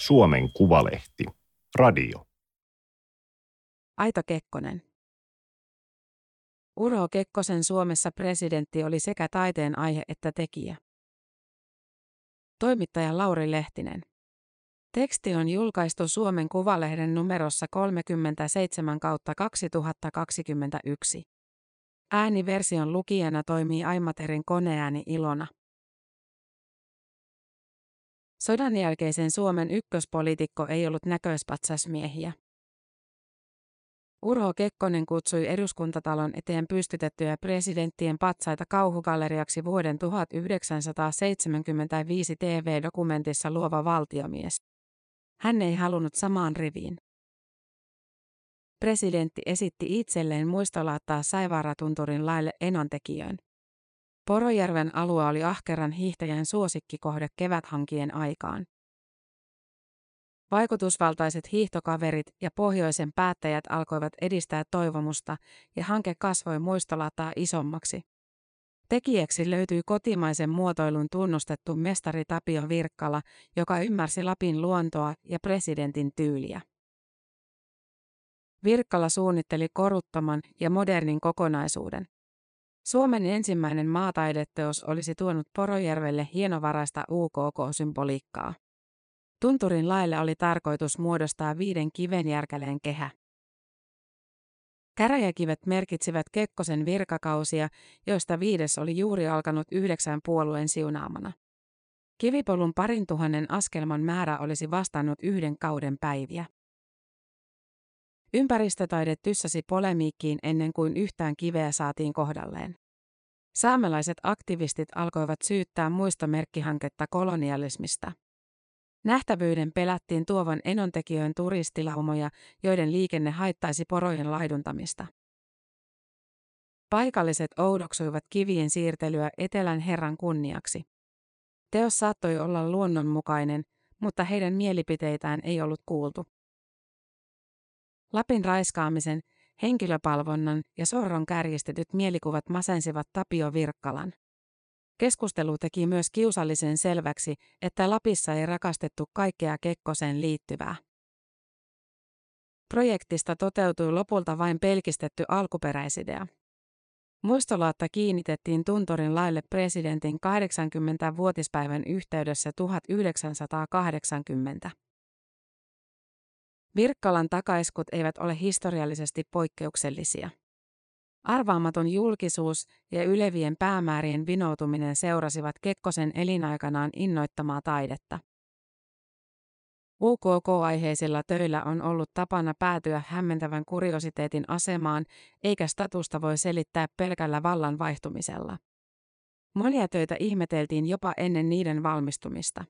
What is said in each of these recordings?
Suomen Kuvalehti. Radio. Aito Kekkonen. Urho Kekkosen Suomessa presidentti oli sekä taiteen aihe että tekijä. Toimittaja Lauri Lehtinen. Teksti on julkaistu Suomen Kuvalehden numerossa 37 kautta 2021. Ääniversion lukijana toimii Aimaterin koneääni Ilona. Sodan jälkeisen Suomen ykköspoliitikko ei ollut näköispatsasmiehiä. Urho Kekkonen kutsui eduskuntatalon eteen pystytettyjä presidenttien patsaita kauhugalleriaksi vuoden 1975 TV-dokumentissa Luova valtiomies. Hän ei halunnut samaan riviin. Presidentti esitti itselleen muistolaattaa Saivaaratunturin laille enontekijöön. Porojärven alue oli ahkeran hiihtäjän suosikkikohde keväthankien aikaan. Vaikutusvaltaiset hiihtokaverit ja pohjoisen päättäjät alkoivat edistää toivomusta ja hanke kasvoi muistolataa isommaksi. Tekijäksi löytyi kotimaisen muotoilun tunnustettu mestari Tapio Virkkala, joka ymmärsi Lapin luontoa ja presidentin tyyliä. Virkkala suunnitteli koruttoman ja modernin kokonaisuuden. Suomen ensimmäinen maataideteos olisi tuonut Porojärvelle hienovaraista UKK-symboliikkaa. Tunturin laille oli tarkoitus muodostaa viiden kivenjärkäleen kehä. Käräjäkivet merkitsivät Kekkosen virkakausia, joista viides oli juuri alkanut yhdeksän puolueen siunaamana. Kivipolun parin tuhannen askelman määrä olisi vastannut yhden kauden päiviä. Ympäristötaide tyssäsi polemiikkiin ennen kuin yhtään kiveä saatiin kohdalleen. Saamelaiset aktivistit alkoivat syyttää muistomerkkihanketta kolonialismista. Nähtävyyden pelättiin tuovan enontekijöön turistilaumoja, joiden liikenne haittaisi porojen laiduntamista. Paikalliset oudoksuivat kivien siirtelyä etelän herran kunniaksi. Teos saattoi olla luonnonmukainen, mutta heidän mielipiteitään ei ollut kuultu. Lapin raiskaamisen, henkilöpalvonnan ja sorron kärjistetyt mielikuvat masensivat Tapio Virkkalan. Keskustelu teki myös kiusallisen selväksi, että Lapissa ei rakastettu kaikkea Kekkoseen liittyvää. Projektista toteutui lopulta vain pelkistetty alkuperäisidea. Muistolaatta kiinnitettiin Tuntorin laille presidentin 80-vuotispäivän yhteydessä 1980. Virkkalan takaiskut eivät ole historiallisesti poikkeuksellisia. Arvaamaton julkisuus ja ylevien päämäärien vinoutuminen seurasivat Kekkosen elinaikanaan innoittamaa taidetta. UKK-aiheisilla töillä on ollut tapana päätyä hämmentävän kuriositeetin asemaan, eikä statusta voi selittää pelkällä vallan vaihtumisella. Monia töitä ihmeteltiin jopa ennen niiden valmistumista.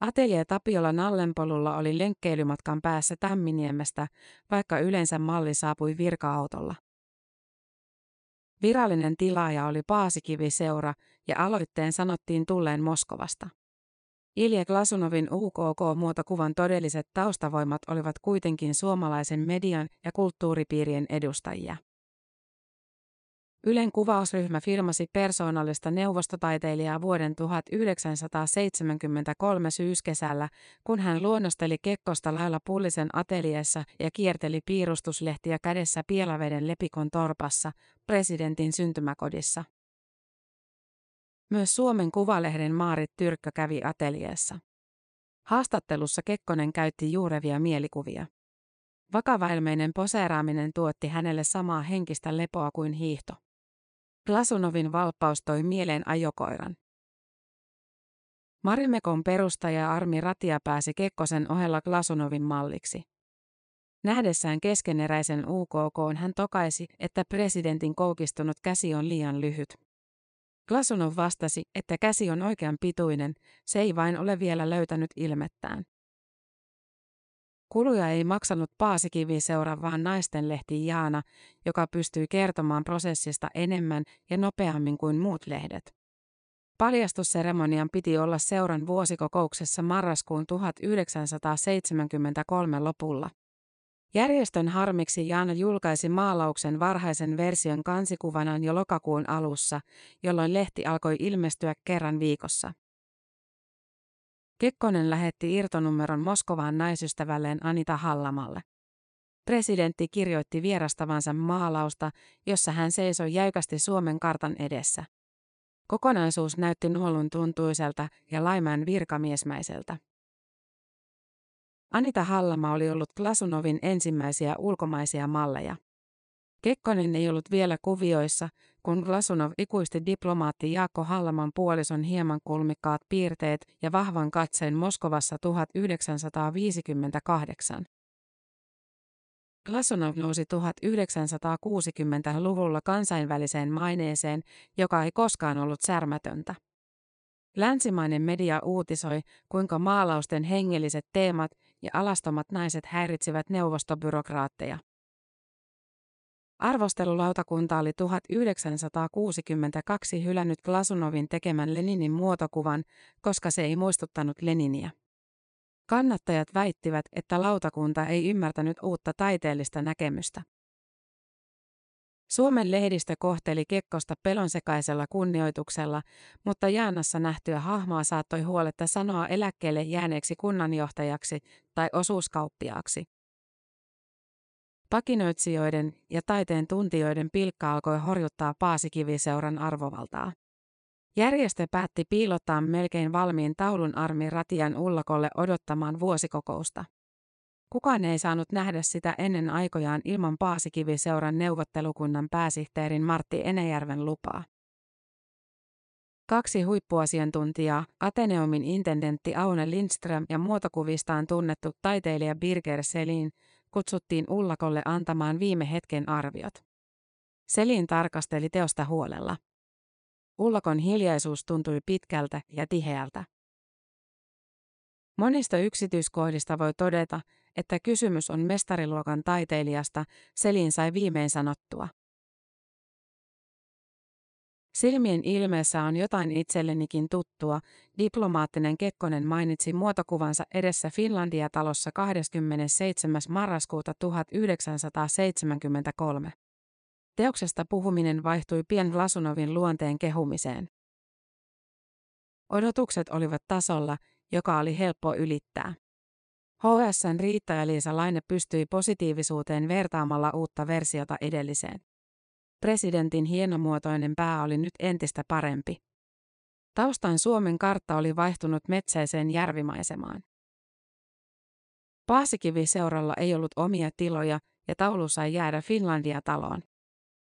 Atelje Tapiola Nallenpolulla oli lenkkeilymatkan päässä Tämminiemestä, vaikka yleensä malli saapui virka-autolla. Virallinen tilaaja oli Paasikivi-seura ja aloitteen sanottiin tulleen Moskovasta. Ilja Glasunovin UKK-muotokuvan todelliset taustavoimat olivat kuitenkin suomalaisen median ja kulttuuripiirien edustajia. Ylen kuvausryhmä filmasi persoonallista neuvostotaiteilijaa vuoden 1973 syyskesällä, kun hän luonnosteli Kekkosta lailla Pullisen ateliessa ja kierteli piirustuslehtiä kädessä Pielaveden Lepikon torpassa, presidentin syntymäkodissa. Myös Suomen Kuvalehden Maarit Tyrkkö kävi ateliessa. Haastattelussa Kekkonen käytti juurevia mielikuvia. Vakavailmeinen poseeraaminen tuotti hänelle samaa henkistä lepoa kuin hiihto. Glasunovin valppaus toi mieleen ajokoiran. Marimekon perustaja Armi Ratia pääsi Kekkosen ohella Glasunovin malliksi. Nähdessään keskeneräisen UKK hän tokaisi, että presidentin koukistunut käsi on liian lyhyt. Glasunov vastasi, että käsi on oikean pituinen, se ei vain ole vielä löytänyt ilmettään. Kuluja ei maksanut Paasikivi seuraavaan naistenlehti Jaana, joka pystyi kertomaan prosessista enemmän ja nopeammin kuin muut lehdet. Paljastusseremonian piti olla seuran vuosikokouksessa marraskuun 1973 lopulla. Järjestön harmiksi Jaana julkaisi maalauksen varhaisen version kansikuvanan jo lokakuun alussa, jolloin lehti alkoi ilmestyä kerran viikossa. Kekkonen lähetti irtonumeron Moskovaan naisystävälleen Anita Hallamalle. Presidentti kirjoitti vierastavansa maalausta, jossa hän seisoi jäykästi Suomen kartan edessä. Kokonaisuus näytti nuolun tuntuiselta ja Laimäen virkamiesmäiseltä. Anita Hallama oli ollut Glasunovin ensimmäisiä ulkomaisia malleja. Kekkonen ei ollut vielä kuvioissa, kun Glasunov ikuisti diplomaatti Jaakko Hallaman puolison hieman kulmikkaat piirteet ja vahvan katseen Moskovassa 1958. Glasunov nousi 1960-luvulla kansainväliseen maineeseen, joka ei koskaan ollut särmätöntä. Länsimainen media uutisoi, kuinka maalausten hengelliset teemat ja alastomat naiset häiritsivät neuvostobyrokraatteja. Arvostelulautakunta oli 1962 hylännyt Glasunovin tekemän Leninin muotokuvan, koska se ei muistuttanut Leniniä. Kannattajat väittivät, että lautakunta ei ymmärtänyt uutta taiteellista näkemystä. Suomen lehdistö kohteli Kekkosta pelonsekaisella kunnioituksella, mutta Jaanassa nähtyä hahmoa saattoi huoletta sanoa eläkkeelle jääneeksi kunnanjohtajaksi tai osuuskauppiaaksi. Pakinoitsijoiden ja taiteen tuntijoiden pilkka alkoi horjuttaa Paasikiviseuran arvovaltaa. Järjestö päätti piilottaa melkein valmiin taulun armi Ratian ullakolle odottamaan vuosikokousta. Kukaan ei saanut nähdä sitä ennen aikojaan ilman Paasikiviseuran neuvottelukunnan pääsihteerin Martti Enäjärven lupaa. Kaksi huippuasiantuntijaa, Ateneumin intendentti Aune Lindström ja muotokuvistaan tunnettu taiteilija Birger Selin, kutsuttiin Ullakolle antamaan viime hetken arviot. Selin tarkasteli teosta huolella. Ullakon hiljaisuus tuntui pitkältä ja tiheältä. Monista yksityiskohdista voi todeta, että kysymys on mestariluokan taiteilijasta, Selin sai viimein sanottua. Silmien ilmeessä on jotain itsellenikin tuttua, diplomaattinen Kekkonen mainitsi muotokuvansa edessä Finlandia-talossa 27. marraskuuta 1973. Teoksesta puhuminen vaihtui pien Lasunovin luonteen kehumiseen. Odotukset olivat tasolla, joka oli helppo ylittää. HSN Riitta ja Liisa Laine pystyi positiivisuuteen vertaamalla uutta versiota edelliseen. Presidentin hienomuotoinen pää oli nyt entistä parempi. Taustan Suomen kartta oli vaihtunut metsäiseen järvimaisemaan. Paasikivi-seuralla ei ollut omia tiloja ja taulu sai jäädä Finlandia-taloon.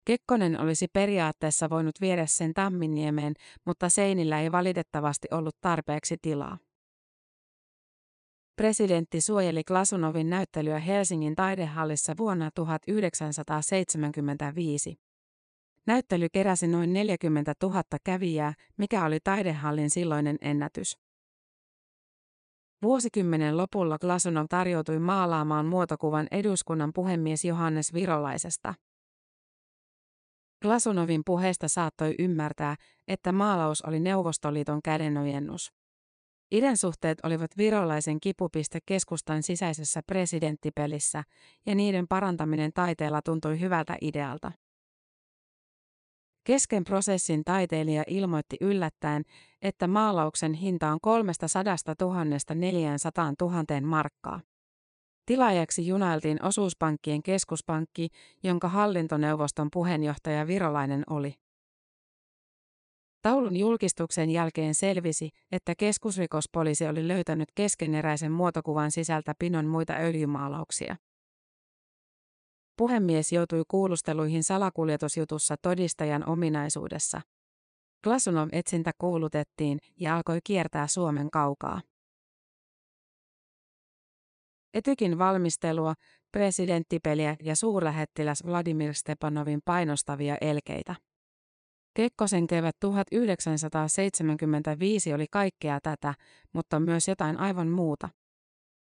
Kekkonen olisi periaatteessa voinut viedä sen Tamminiemeen, mutta seinillä ei valitettavasti ollut tarpeeksi tilaa. Presidentti suojeli Klasunovin näyttelyä Helsingin taidehallissa vuonna 1975. Näyttely keräsi noin 40 000 kävijää, mikä oli taidehallin silloinen ennätys. Vuosikymmenen lopulla Glasunov tarjoutui maalaamaan muotokuvan eduskunnan puhemies Johannes Virolaisesta. Glasunovin puheesta saattoi ymmärtää, että maalaus oli Neuvostoliiton kädenojennus. suhteet olivat virolaisen kipupiste keskustan sisäisessä presidenttipelissä, ja niiden parantaminen taiteella tuntui hyvältä idealta. Kesken prosessin taiteilija ilmoitti yllättäen, että maalauksen hinta on 300 000 400 000 markkaa. Tilaajaksi junailtiin osuuspankkien keskuspankki, jonka hallintoneuvoston puheenjohtaja Virolainen oli. Taulun julkistuksen jälkeen selvisi, että keskusrikospoliisi oli löytänyt keskeneräisen muotokuvan sisältä pinon muita öljymaalauksia. Puhemies joutui kuulusteluihin salakuljetusjutussa todistajan ominaisuudessa. Glasunov etsintä kuulutettiin ja alkoi kiertää Suomen kaukaa. Etykin valmistelua, presidenttipeliä ja suurlähettiläs Vladimir Stepanovin painostavia elkeitä. Kekkosen kevät 1975 oli kaikkea tätä, mutta myös jotain aivan muuta.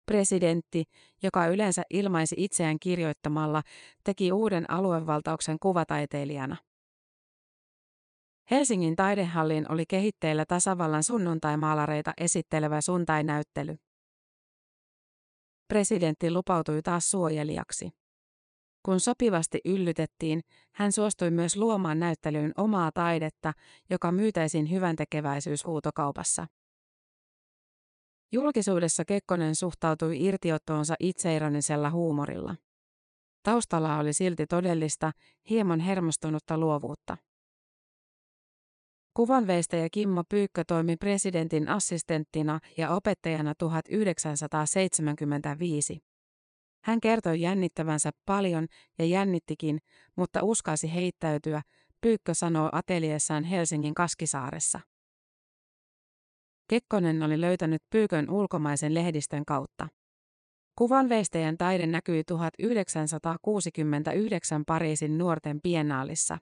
Presidentti, joka yleensä ilmaisi itseään kirjoittamalla, teki uuden aluevaltauksen kuvataiteilijana. Helsingin taidehalliin oli kehitteillä tasavallan sunnuntaimaalareita esittelevä sunnuntainäyttely. Presidentti lupautui taas suojelijaksi. Kun sopivasti yllytettiin, hän suostui myös luomaan näyttelyyn omaa taidetta, joka myytäisiin hyvän tekeväisyyshuutokaupassa. Julkisuudessa Kekkonen suhtautui irtiottoonsa itseironisella huumorilla. Taustalla oli silti todellista, hieman hermostunutta luovuutta. Kuvanveistäjä Kimmo Pyykkö toimi presidentin assistenttina ja opettajana 1975. Hän kertoi jännittävänsä paljon ja jännittikin, mutta uskasi heittäytyä, Pyykkö sanoo ateliessaan Helsingin Kaskisaaressa. Kekkonen oli löytänyt Pyykön ulkomaisen lehdistön kautta. Kuvanveistäjän taide näkyi 1969 Pariisin nuorten biennaalissa.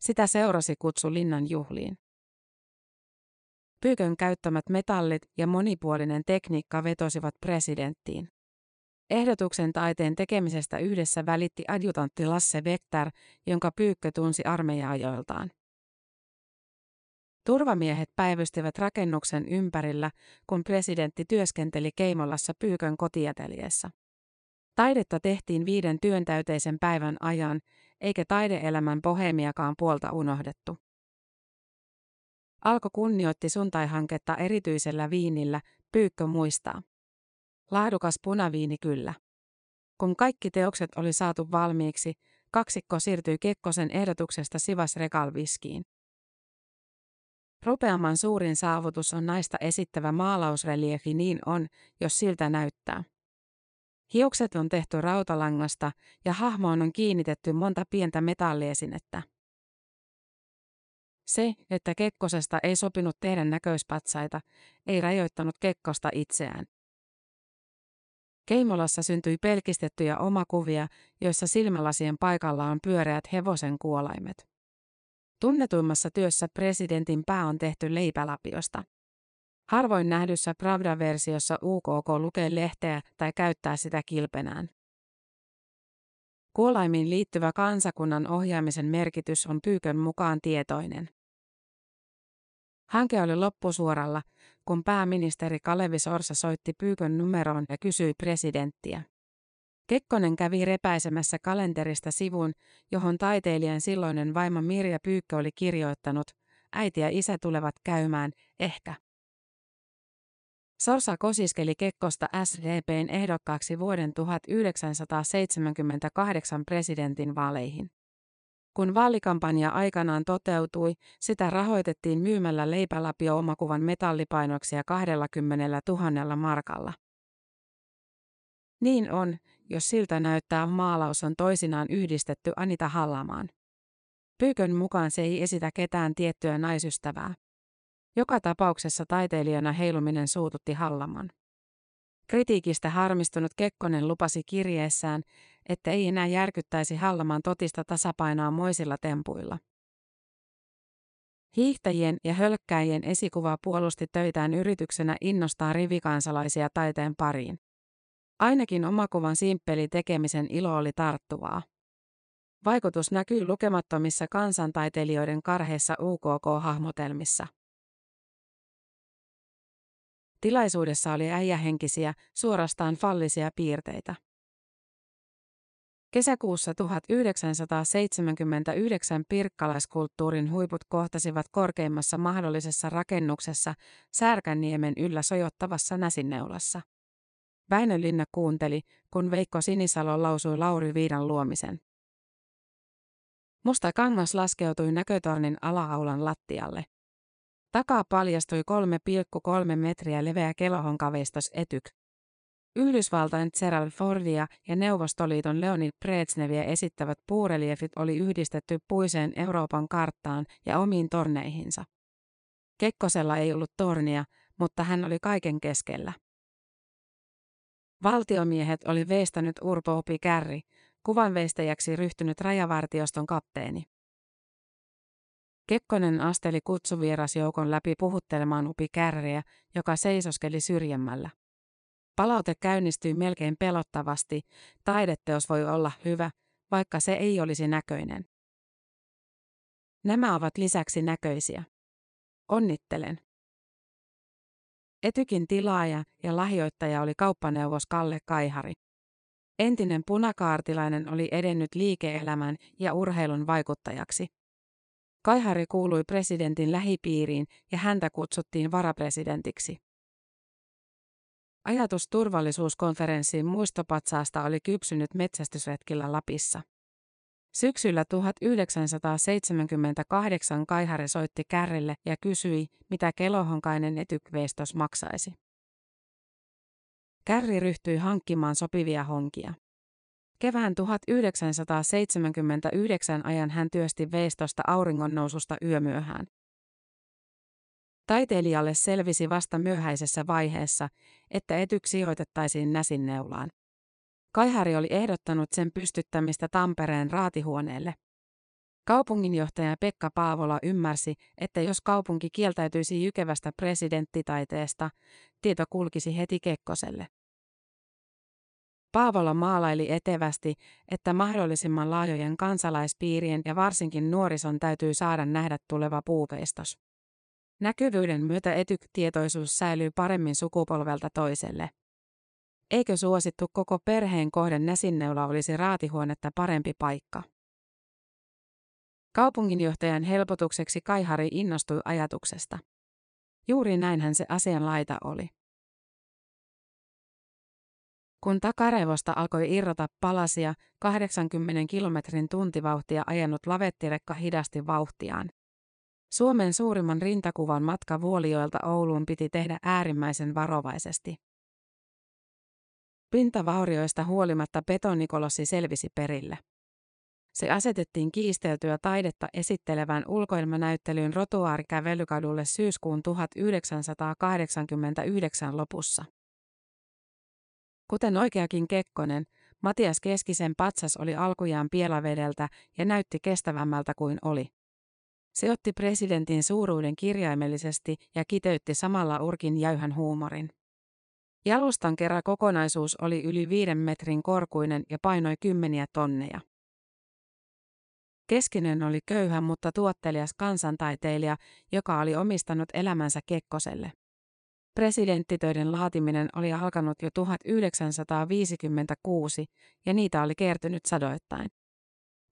Sitä seurasi kutsu linnan juhliin. Pyykön käyttämät metallit ja monipuolinen tekniikka vetosivat presidenttiin. Ehdotuksen taiteen tekemisestä yhdessä välitti adjutantti Lasse Vektar, jonka Pyykkö tunsi armeija-ajoiltaan. Turvamiehet päivystivät rakennuksen ympärillä, kun presidentti työskenteli Keimolassa Pyykön kotiateliessa. Taidetta tehtiin viiden työntäyteisen päivän ajan, eikä taideelämän bohemiakaan puolta unohdettu. Alko kunnioitti suntai-hanketta erityisellä viinillä, Pyykkö muistaa. Laadukas punaviini kyllä. Kun kaikki teokset oli saatu valmiiksi, kaksikko siirtyi Kekkosen ehdotuksesta Sivas Regal Viskiin. Rupeaman suurin saavutus on naista esittävä maalausreliefi niin on, jos siltä näyttää. Hiukset on tehty rautalangasta ja hahmoon on kiinnitetty monta pientä metalliesinettä. Se, että Kekkosesta ei sopinut tehdä näköispatsaita, ei rajoittanut Kekkosta itseään. Keimolassa syntyi pelkistettyjä omakuvia, joissa silmälasien paikalla on pyöreät hevosen kuolaimet. Tunnetuimmassa työssä presidentin pää on tehty leipälapiosta. Harvoin nähdyssä Pravda-versiossa UKK lukee lehteä tai käyttää sitä kilpenään. Kuolaimiin liittyvä kansakunnan ohjaamisen merkitys on Pyykön mukaan tietoinen. Hanke oli loppusuoralla, kun pääministeri Kalevi Sorsa soitti Pyykön numeroon ja kysyi presidenttiä. Kekkonen kävi repäisemässä kalenterista sivun, johon taiteilijan silloinen vaimo Mirja Pyykkö oli kirjoittanut, äiti ja isä tulevat käymään, ehkä. Sorsa kosiskeli Kekkosta SDPn ehdokkaaksi vuoden 1978 presidentin vaaleihin. Kun vaalikampanja aikanaan toteutui, sitä rahoitettiin myymällä leipälapio omakuvan metallipainoksia 20 000 markalla. Niin on, jos siltä näyttää maalaus on toisinaan yhdistetty Anita Hallamaan. Pyykön mukaan se ei esitä ketään tiettyä naisystävää. Joka tapauksessa taiteilijana heiluminen suututti Hallaman. Kritiikistä harmistunut Kekkonen lupasi kirjeessään, että ei enää järkyttäisi Hallaman totista tasapainoa moisilla tempuilla. Hiihtäjien ja hölkkäjien esikuva puolusti töitään yrityksenä innostaa rivikansalaisia taiteen pariin. Ainakin omakuvan simppeli tekemisen ilo oli tarttuvaa. Vaikutus näkyy lukemattomissa kansantaiteilijoiden karheissa UKK-hahmotelmissa. Tilaisuudessa oli äijähenkisiä, suorastaan fallisia piirteitä. Kesäkuussa 1979 pirkkalaiskulttuurin huiput kohtasivat korkeimmassa mahdollisessa rakennuksessa Särkänniemen yllä sojottavassa Näsinneulassa. Väinö Linna kuunteli, kun Veikko Sinisalo lausui Lauri Viidan luomisen. Musta kangas laskeutui näkötornin alaaulan lattialle. Takaa paljastui 3,3 metriä leveä kelohonkaveistos etyk. Yhdysvaltain Gerald Fordia ja Neuvostoliiton Leonid Brezhneviä esittävät puureliefit oli yhdistetty puiseen Euroopan karttaan ja omiin torneihinsa. Kekkosella ei ollut tornia, mutta hän oli kaiken keskellä. Valtiomiehet oli veistänyt Urpo Opi Kärri, kuvanveistäjäksi ryhtynyt rajavartioston kapteeni. Kekkonen asteli kutsuvierasjoukon läpi puhuttelemaan Upi Kärriä, joka seisoskeli syrjemmällä. Palaute käynnistyi melkein pelottavasti, taideteos voi olla hyvä, vaikka se ei olisi näköinen. Nämä ovat lisäksi näköisiä. Onnittelen. Etykin tilaaja ja lahjoittaja oli kauppaneuvos Kalle Kaihari. Entinen punakaartilainen oli edennyt liike-elämän ja urheilun vaikuttajaksi. Kaihari kuului presidentin lähipiiriin ja häntä kutsuttiin varapresidentiksi. Ajatus turvallisuuskonferenssiin muistopatsaasta oli kypsynyt metsästysretkillä Lapissa. Syksyllä 1978 Kaihari soitti Kärrille ja kysyi, mitä kelohonkainen etykveistos maksaisi. Kärri ryhtyi hankkimaan sopivia honkia. Kevään 1979 ajan hän työsti veistosta auringonnoususta yömyöhään. Taiteilijalle selvisi vasta myöhäisessä vaiheessa, että etyk sijoitettaisiin näsinneulaan. Kaihari oli ehdottanut sen pystyttämistä Tampereen raatihuoneelle. Kaupunginjohtaja Pekka Paavola ymmärsi, että jos kaupunki kieltäytyisi jykevästä presidenttitaiteesta, tieto kulkisi heti Kekkoselle. Paavola maalaili etevästi, että mahdollisimman laajojen kansalaispiirien ja varsinkin nuorison täytyy saada nähdä tuleva puuveistos. Näkyvyyden myötä etyk-tietoisuus säilyy paremmin sukupolvelta toiselle. Eikö suosittu koko perheen kohden näsinneula olisi raatihuonetta parempi paikka? Kaupunginjohtajan helpotukseksi Kaihari innostui ajatuksesta. Juuri näinhän se asian laita oli. Kun takarevosta alkoi irrota palasia, 80 kilometrin tuntivauhtia ajanut lavettirekka hidasti vauhtiaan. Suomen suurimman rintakuvan matka Vuolijoelta Ouluun piti tehdä äärimmäisen varovaisesti. Pintavaurioista huolimatta betonikolossi selvisi perille. Se asetettiin kiisteltyä taidetta esittelevään ulkoilmanäyttelyyn rotuaarikävelykadulle syyskuun 1989 lopussa. Kuten oikeakin Kekkonen, Matias Keskisen patsas oli alkujaan pielavedeltä ja näytti kestävämmältä kuin oli. Se otti presidentin suuruuden kirjaimellisesti ja kiteytti samalla urkin jäyhän huumorin. Jalustan kerran kokonaisuus oli yli viiden metrin korkuinen ja painoi kymmeniä tonneja. Keskinen oli köyhä, mutta tuottelias kansantaiteilija, joka oli omistanut elämänsä Kekkoselle. Presidenttitöiden laatiminen oli alkanut jo 1956 ja niitä oli kertynyt sadoittain.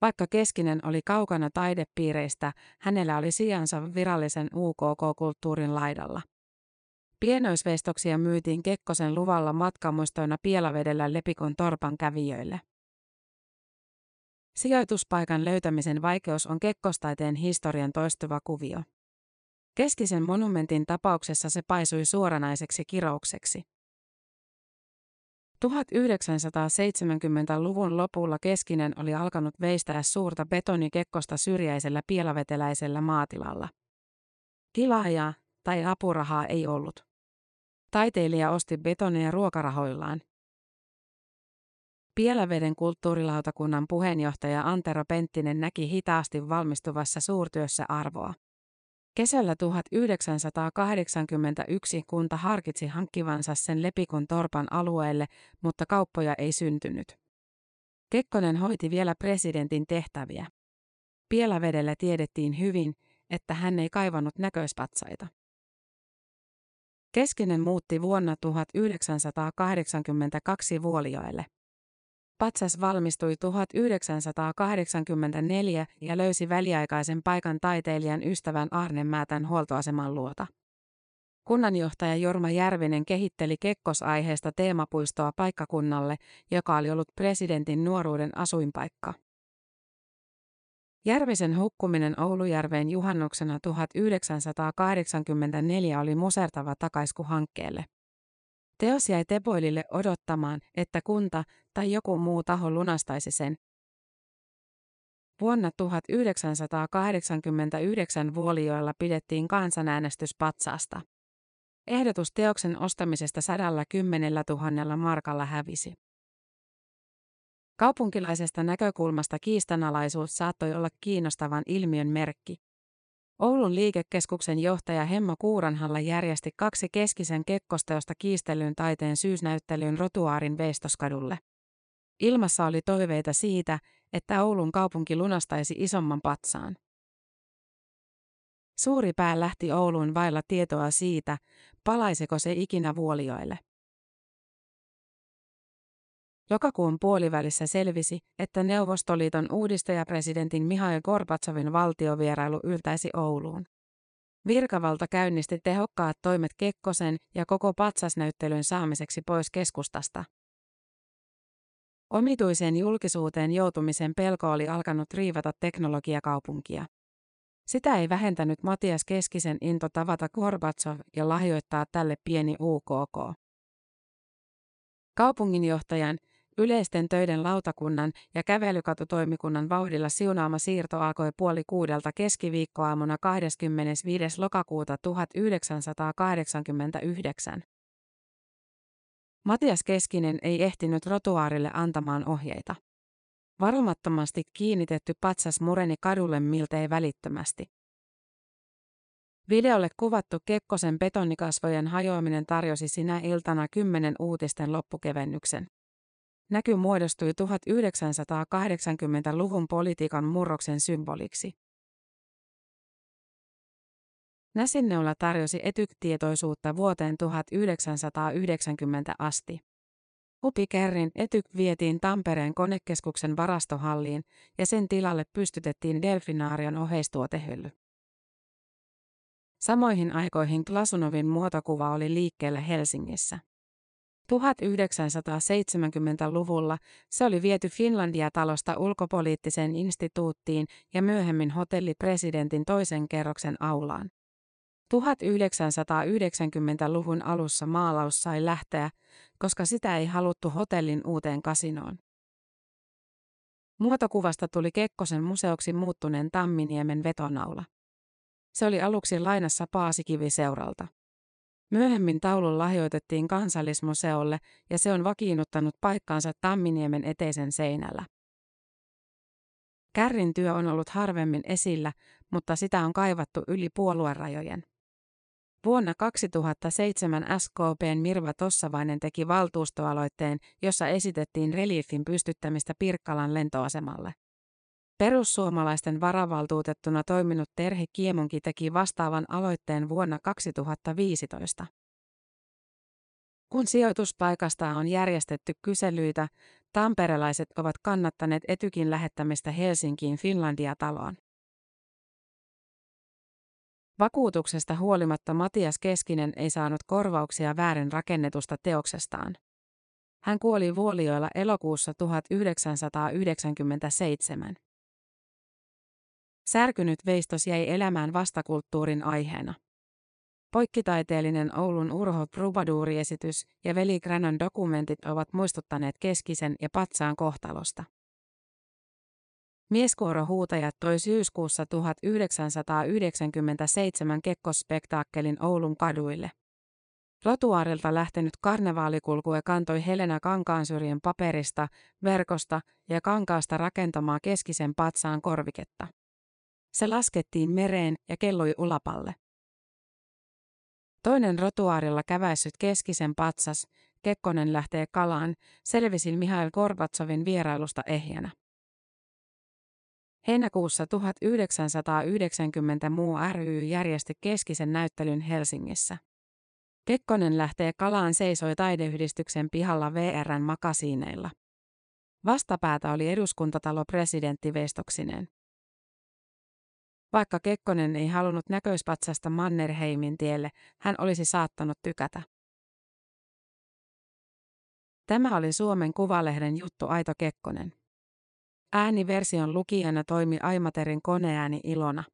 Vaikka Keskinen oli kaukana taidepiireistä, hänellä oli sijansa virallisen UKK-kulttuurin laidalla. Pienoisveistoksia myytiin Kekkosen luvalla matkamuistoina Pielavedellä Lepikon torpan kävijöille. Sijoituspaikan löytämisen vaikeus on kekkostaiteen historian toistuva kuvio. Keskisen monumentin tapauksessa se paisui suoranaiseksi kiroukseksi. 1970-luvun lopulla Keskinen oli alkanut veistää suurta betonikekkosta syrjäisellä pielaveteläisellä maatilalla. Tilaajaa tai apurahaa ei ollut. Taiteilija osti betonia ruokarahoillaan. Pielaveden kulttuurilautakunnan puheenjohtaja Antero Penttinen näki hitaasti valmistuvassa suurtyössä arvoa. Kesällä 1981 kunta harkitsi hankkivansa sen Lepikon torpan alueelle, mutta kauppoja ei syntynyt. Kekkonen hoiti vielä presidentin tehtäviä. Pielavedellä tiedettiin hyvin, että hän ei kaivannut näköispatsaita. Keskinen muutti vuonna 1982 Vuolijoelle. Patsas valmistui 1984 ja löysi väliaikaisen paikan taiteilijan ystävän Arne Määtän huoltoaseman luota. Kunnanjohtaja Jorma Järvinen kehitteli kekkosaiheesta teemapuistoa paikkakunnalle, joka oli ollut presidentin nuoruuden asuinpaikka. Järvisen hukkuminen Oulujärveen juhannuksena 1984 oli musertava takaisku hankkeelle. Teos jäi Tepoilille odottamaan, että kunta tai joku muu taho lunastaisi sen. Vuonna 1989 Vuolijoella pidettiin kansanäänestys patsaasta. Ehdotus teoksen ostamisesta sadalla kymmenellä tuhannella markalla hävisi. Kaupunkilaisesta näkökulmasta kiistanalaisuus saattoi olla kiinnostavan ilmiön merkki. Oulun liikekeskuksen johtaja Hemmo Kuuranhalla järjesti kaksi keskisen kekkosteosta kiistellyn taiteen syysnäyttelyyn Rotuaarin Veistoskadulle. Ilmassa oli toiveita siitä, että Oulun kaupunki lunastaisi isomman patsaan. Suuri pää lähti Ouluun vailla tietoa siitä, palaisiko se ikinä vuolioille. Lokakuun puolivälissä selvisi, että Neuvostoliiton uudistajapresidentin Mihail Gorbatsovin valtiovierailu yltäisi Ouluun. Virkavalta käynnisti tehokkaat toimet Kekkosen ja koko patsasnäyttelyn saamiseksi pois keskustasta. Omituiseen julkisuuteen joutumisen pelko oli alkanut riivata teknologiakaupunkia. Sitä ei vähentänyt Matias Keskisen into tavata Gorbatsov ja lahjoittaa tälle pieni UKK. Kaupunginjohtajan, yleisten töiden lautakunnan ja kävelykatutoimikunnan vauhdilla siunaama siirto alkoi puoli kuudelta keskiviikkoaamuna 25. lokakuuta 1989. Matias Keskinen ei ehtinyt rotuaarille antamaan ohjeita. Varomattomasti kiinnitetty patsas mureni kadulle miltei välittömästi. Videolle kuvattu Kekkosen betonikasvojen hajoaminen tarjosi sinä iltana kymmenen uutisten loppukevennyksen. Näky muodostui 1980-luvun politiikan murroksen symboliksi. Näsinneula tarjosi etyk-tietoisuutta vuoteen 1990 asti. Upi Kerrin etyk vietiin Tampereen konekeskuksen varastohalliin ja sen tilalle pystytettiin Delfinaarion oheistuotehylly. Samoihin aikoihin Glasunovin muotokuva oli liikkeellä Helsingissä. 1970-luvulla se oli viety Finlandia-talosta ulkopoliittiseen instituuttiin ja myöhemmin hotellipresidentin toisen kerroksen aulaan. 1990-luvun alussa maalaus sai lähteä, koska sitä ei haluttu hotellin uuteen kasinoon. Muotokuvasta tuli Kekkosen museoksi muuttuneen Tamminiemen vetonaula. Se oli aluksi lainassa Paasikivi-seuralta. Myöhemmin taulu lahjoitettiin kansallismuseolle ja se on vakiinnuttanut paikkaansa Tamminiemen eteisen seinällä. Kärrin työ on ollut harvemmin esillä, mutta sitä on kaivattu yli puoluerajojen. Vuonna 2007 SKPn Mirva Tossavainen teki valtuustoaloitteen, jossa esitettiin reliefin pystyttämistä Pirkkalan lentoasemalle. Perussuomalaisten varavaltuutettuna toiminut Terhi Kiemonki teki vastaavan aloitteen vuonna 2015. Kun sijoituspaikasta on järjestetty kyselyitä, tamperelaiset ovat kannattaneet etykin lähettämistä Helsinkiin Finlandia-taloon. Vakuutuksesta huolimatta Matias Keskinen ei saanut korvauksia väärin rakennetusta teoksestaan. Hän kuoli Vuolioilla elokuussa 1997. Särkynyt veistos jäi elämään vastakulttuurin aiheena. Poikkitaiteellinen Oulun Urho Trubaduuri-esitys ja Veli Granon dokumentit ovat muistuttaneet Keskisen ja Patsaan kohtalosta. Mieskuorohuutajat toi syyskuussa 1997 kekkospektaakkelin Oulun kaduille. Rotuaarilta lähtenyt karnevaalikulkue kantoi Helena Kankaansyrjän paperista, verkosta ja kankaasta rakentamaa keskisen patsaan korviketta. Se laskettiin mereen ja kelloi ulapalle. Toinen rotuaarilla käväissyt keskisen patsas, Kekkonen lähtee kalaan, selvisi Mihail Gorbatsovin vierailusta ehjänä. Heinäkuussa 1990 muu ry järjesti keskisen näyttelyn Helsingissä. Kekkonen lähtee kalaan seisoi taideyhdistyksen pihalla VRn makasiineilla. Vastapäätä oli eduskuntatalo presidentti Vestoksineen. Vaikka Kekkonen ei halunnut näköispatsasta Mannerheimin tielle, hän olisi saattanut tykätä. Tämä oli Suomen Kuvalehden juttu Aito Kekkonen. Ääniversion lukijana toimi Aimaterin koneääni Ilona.